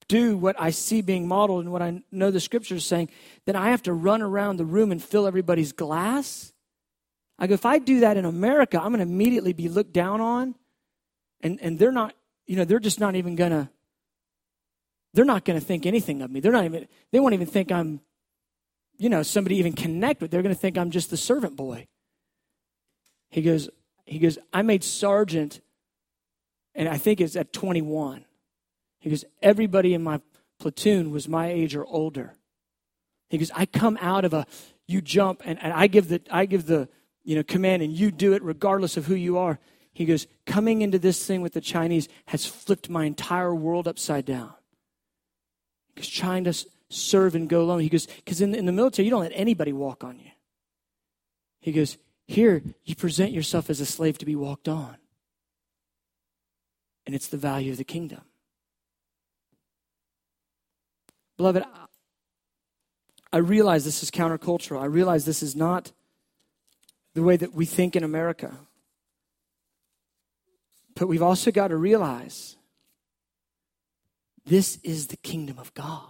do what I see being modeled and what I know the scripture is saying, then I have to run around the room and fill everybody's glass. I go, if I do that in America, I'm going to immediately be looked down on. And, and they're not you know, they're just not even going to, they're not going to think anything of me. They're not even, they won't even think I'm, you know, somebody even connect with. They're going to think I'm just the servant boy. He goes, he goes, I made sergeant, and I think it's at 21. He goes, everybody in my platoon was my age or older. He goes, I come out of a, you jump, and, and I give the, I give the, you know, command, and you do it regardless of who you are. He goes, coming into this thing with the Chinese has flipped my entire world upside down. Because trying to serve and go alone. He goes, because in, in the military, you don't let anybody walk on you. He goes, here, you present yourself as a slave to be walked on. And it's the value of the kingdom. Beloved, I realize this is countercultural. I realize this is not the way that we think in America. But we've also got to realize this is the kingdom of God.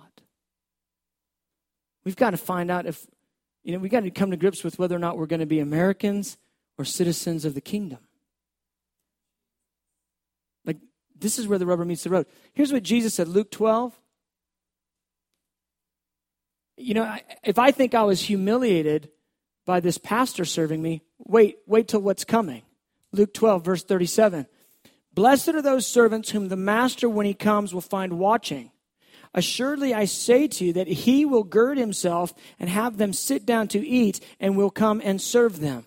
We've got to find out if, you know, we've got to come to grips with whether or not we're going to be Americans or citizens of the kingdom. Like, this is where the rubber meets the road. Here's what Jesus said Luke 12. You know, if I think I was humiliated by this pastor serving me, wait, wait till what's coming. Luke 12, verse 37. Blessed are those servants whom the master, when he comes, will find watching. Assuredly, I say to you that he will gird himself and have them sit down to eat and will come and serve them.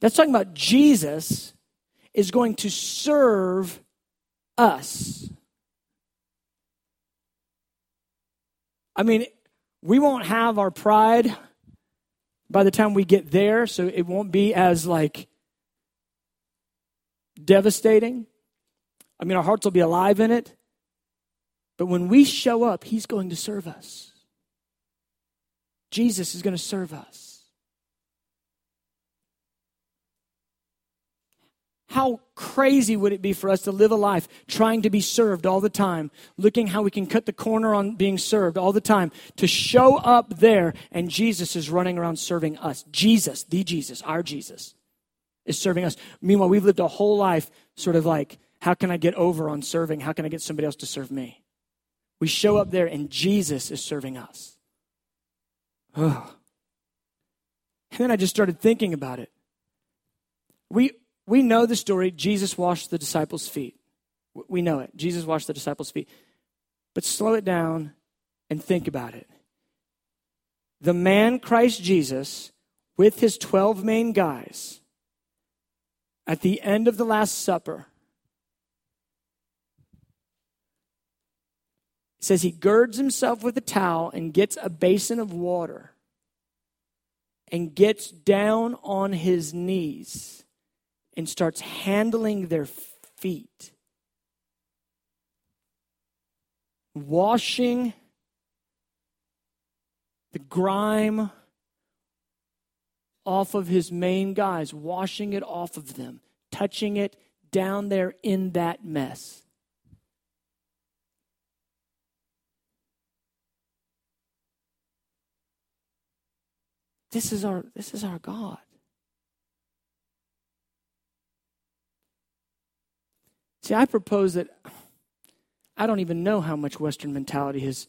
That's talking about Jesus is going to serve us. I mean, we won't have our pride by the time we get there, so it won't be as like devastating. I mean, our hearts will be alive in it. But when we show up, He's going to serve us. Jesus is going to serve us. How crazy would it be for us to live a life trying to be served all the time, looking how we can cut the corner on being served all the time, to show up there and Jesus is running around serving us. Jesus, the Jesus, our Jesus is serving us. Meanwhile, we've lived a whole life sort of like, how can I get over on serving? How can I get somebody else to serve me? We show up there and Jesus is serving us. Oh. And then I just started thinking about it. We, we know the story. Jesus washed the disciples' feet. We know it. Jesus washed the disciples' feet. But slow it down and think about it. The man Christ Jesus, with his 12 main guys, at the end of the Last Supper, says he girds himself with a towel and gets a basin of water and gets down on his knees and starts handling their feet, washing the grime off of his main guys, washing it off of them, touching it down there in that mess. This is our this is our God. See, I propose that I don't even know how much Western mentality has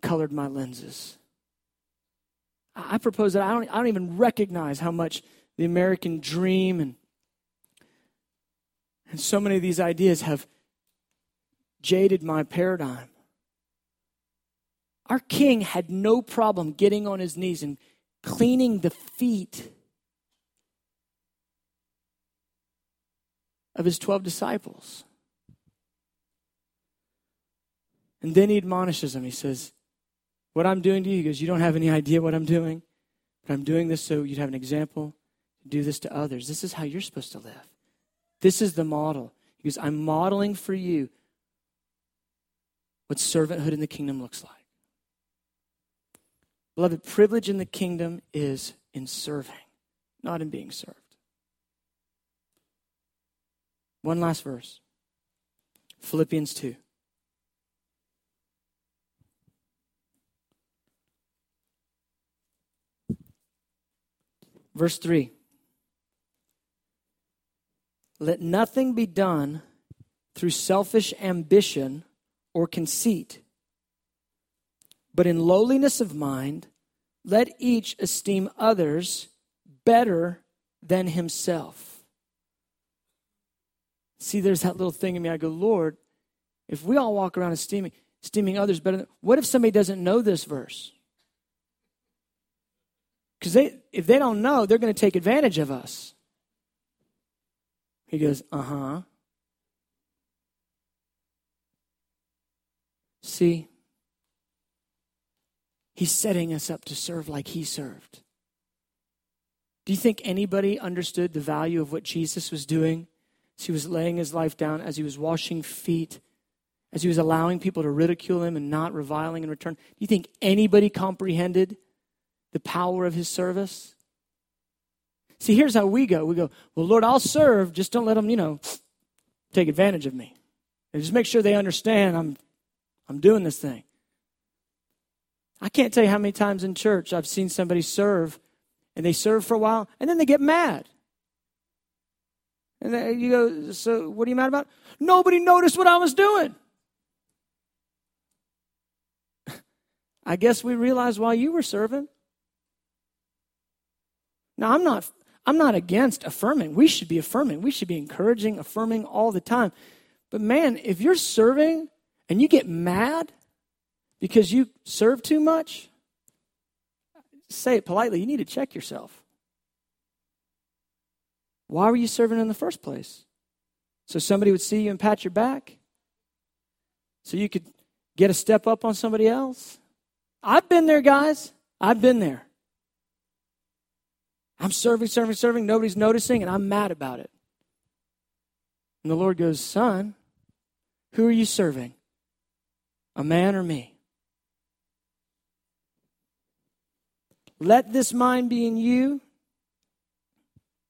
colored my lenses. I propose that I don't, I don't even recognize how much the American dream and, and so many of these ideas have jaded my paradigm. Our king had no problem getting on his knees and cleaning the feet of his 12 disciples. And then he admonishes him. He says, What I'm doing to you, he goes, You don't have any idea what I'm doing, but I'm doing this so you'd have an example do this to others. This is how you're supposed to live. This is the model. He goes, I'm modeling for you what servanthood in the kingdom looks like. Beloved, privilege in the kingdom is in serving, not in being served. One last verse Philippians 2. Verse 3 Let nothing be done through selfish ambition or conceit, but in lowliness of mind, let each esteem others better than himself. See, there's that little thing in me. I go, Lord, if we all walk around esteeming, esteeming others better than, what if somebody doesn't know this verse? Because they, if they don't know, they're going to take advantage of us. He goes, uh huh. See, he's setting us up to serve like he served. Do you think anybody understood the value of what Jesus was doing as he was laying his life down, as he was washing feet, as he was allowing people to ridicule him and not reviling in return? Do you think anybody comprehended the power of his service? See, here's how we go. We go, well, Lord, I'll serve. Just don't let them, you know, take advantage of me. And just make sure they understand I'm, I'm doing this thing. I can't tell you how many times in church I've seen somebody serve and they serve for a while and then they get mad. And you go, so what are you mad about? Nobody noticed what I was doing. I guess we realized while you were serving. Now, I'm not, I'm not against affirming. We should be affirming. We should be encouraging, affirming all the time. But man, if you're serving and you get mad because you serve too much, say it politely, you need to check yourself. Why were you serving in the first place? So somebody would see you and pat your back? So you could get a step up on somebody else? I've been there, guys. I've been there. I'm serving, serving, serving. Nobody's noticing, and I'm mad about it. And the Lord goes, Son, who are you serving? A man or me? Let this mind be in you.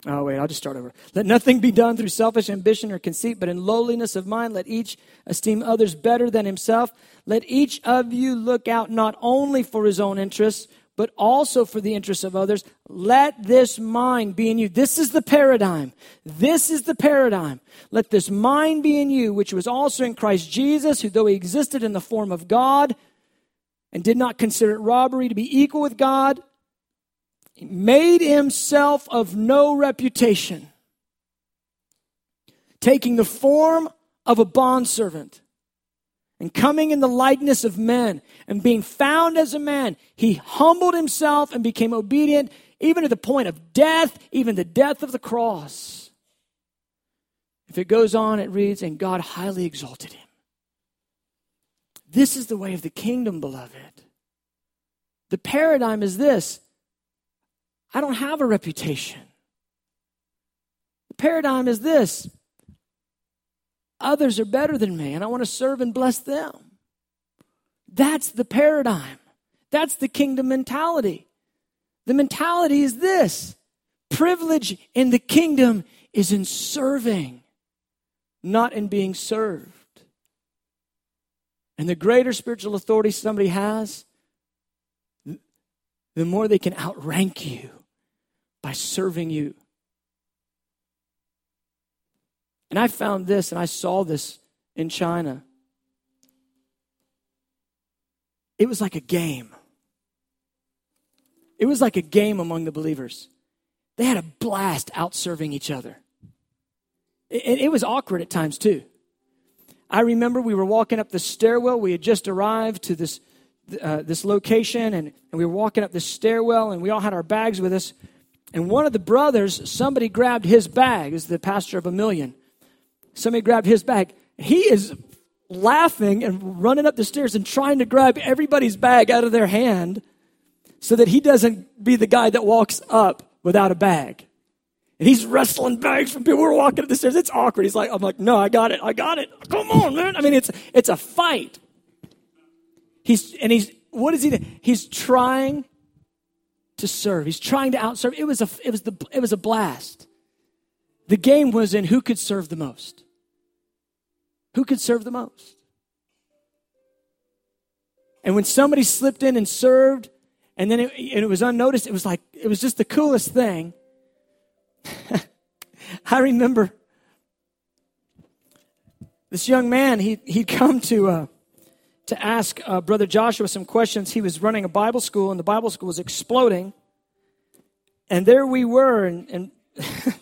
Oh, wait, I'll just start over. Let nothing be done through selfish ambition or conceit, but in lowliness of mind, let each esteem others better than himself. Let each of you look out not only for his own interests, but also for the interests of others. Let this mind be in you. This is the paradigm. This is the paradigm. Let this mind be in you, which was also in Christ Jesus, who, though he existed in the form of God and did not consider it robbery to be equal with God, he made himself of no reputation, taking the form of a bondservant and coming in the likeness of men and being found as a man, he humbled himself and became obedient, even to the point of death, even the death of the cross. If it goes on, it reads, and God highly exalted him. This is the way of the kingdom, beloved. The paradigm is this I don't have a reputation. The paradigm is this Others are better than me, and I want to serve and bless them. That's the paradigm. That's the kingdom mentality. The mentality is this privilege in the kingdom is in serving. not in being served. And the greater spiritual authority somebody has, the more they can outrank you by serving you. And I found this and I saw this in China. It was like a game. It was like a game among the believers. They had a blast out serving each other. It, it was awkward at times too. I remember we were walking up the stairwell. We had just arrived to this, uh, this location, and, and we were walking up the stairwell, and we all had our bags with us. And one of the brothers, somebody grabbed his bag, is the pastor of a million. Somebody grabbed his bag. He is laughing and running up the stairs and trying to grab everybody's bag out of their hand so that he doesn't be the guy that walks up without a bag. And he's wrestling bags from people who are walking up the stairs. It's awkward. He's like, I'm like, no, I got it. I got it. Come on, man. I mean, it's it's a fight. He's and he's what is he? He's trying to serve. He's trying to outserve. It was a it was the it was a blast. The game was in who could serve the most. Who could serve the most? And when somebody slipped in and served, and then it, and it was unnoticed, it was like it was just the coolest thing. I remember this young man, he, he'd come to, uh, to ask uh, Brother Joshua some questions. He was running a Bible school, and the Bible school was exploding. And there we were, and, and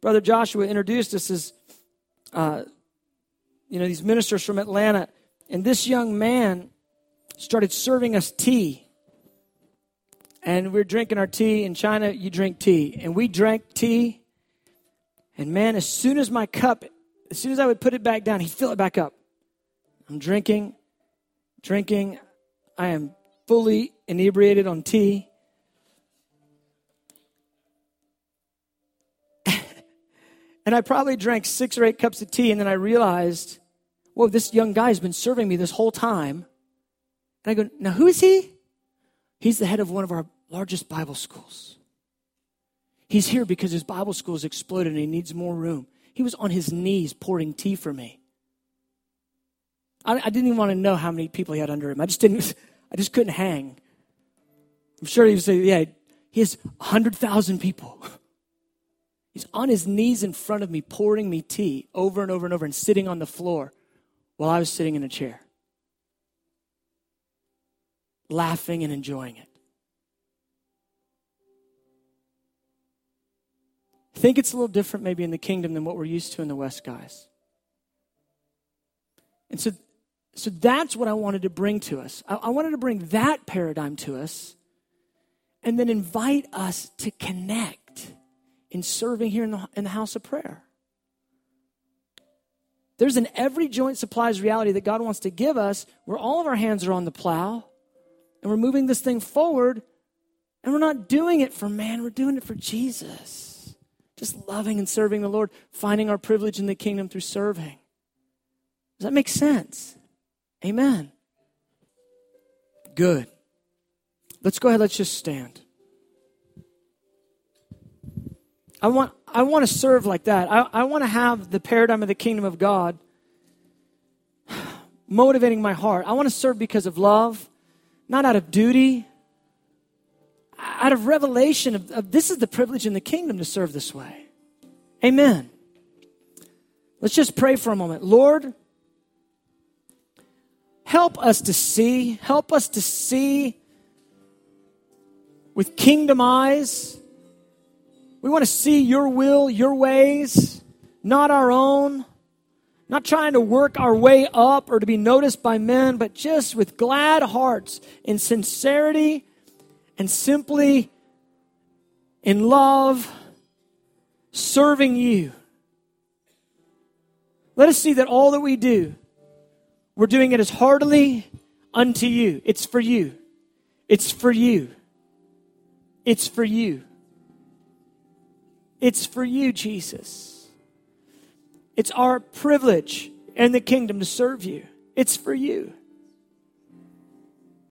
Brother Joshua introduced us as, uh, you know, these ministers from Atlanta. And this young man started serving us tea and we are drinking our tea. In China, you drink tea. And we drank tea. And man, as soon as my cup, as soon as I would put it back down, he'd fill it back up. I'm drinking, drinking. I am fully inebriated on tea. And I probably drank six or eight cups of tea, and then I realized, whoa, this young guy's been serving me this whole time. And I go, now who is he? He's the head of one of our largest Bible schools. He's here because his Bible school has exploded and he needs more room. He was on his knees pouring tea for me. I, I didn't even want to know how many people he had under him. I just didn't, I just couldn't hang. I'm sure he would say, yeah, he has 100,000 people. He's on his knees in front of me, pouring me tea over and over and over and sitting on the floor while I was sitting in a chair laughing and enjoying it. I think it's a little different maybe in the kingdom than what we're used to in the West, guys. And so, so that's what I wanted to bring to us. I, I wanted to bring that paradigm to us and then invite us to connect in serving here in the, in the house of prayer. There's an every joint supplies reality that God wants to give us where all of our hands are on the plow and we're moving this thing forward, and we're not doing it for man, we're doing it for Jesus. Just loving and serving the Lord, finding our privilege in the kingdom through serving. Does that make sense? Amen. Good. Let's go ahead, let's just stand. I want, I want to serve like that. I, I want to have the paradigm of the kingdom of God motivating my heart. I want to serve because of love not out of duty, out of revelation of, of this is the privilege in the kingdom to serve this way. Amen. Let's just pray for a moment. Lord, help us to see, help us to see with kingdom eyes. We want to see your will, your ways, not our own not trying to work our way up or to be noticed by men, but just with glad hearts, in sincerity, and simply in love, serving you. Let us see that all that we do, we're doing it as heartily unto you. It's for you. It's for you. It's for you. It's for you, Jesus. It's our privilege in the kingdom to serve you. It's for you.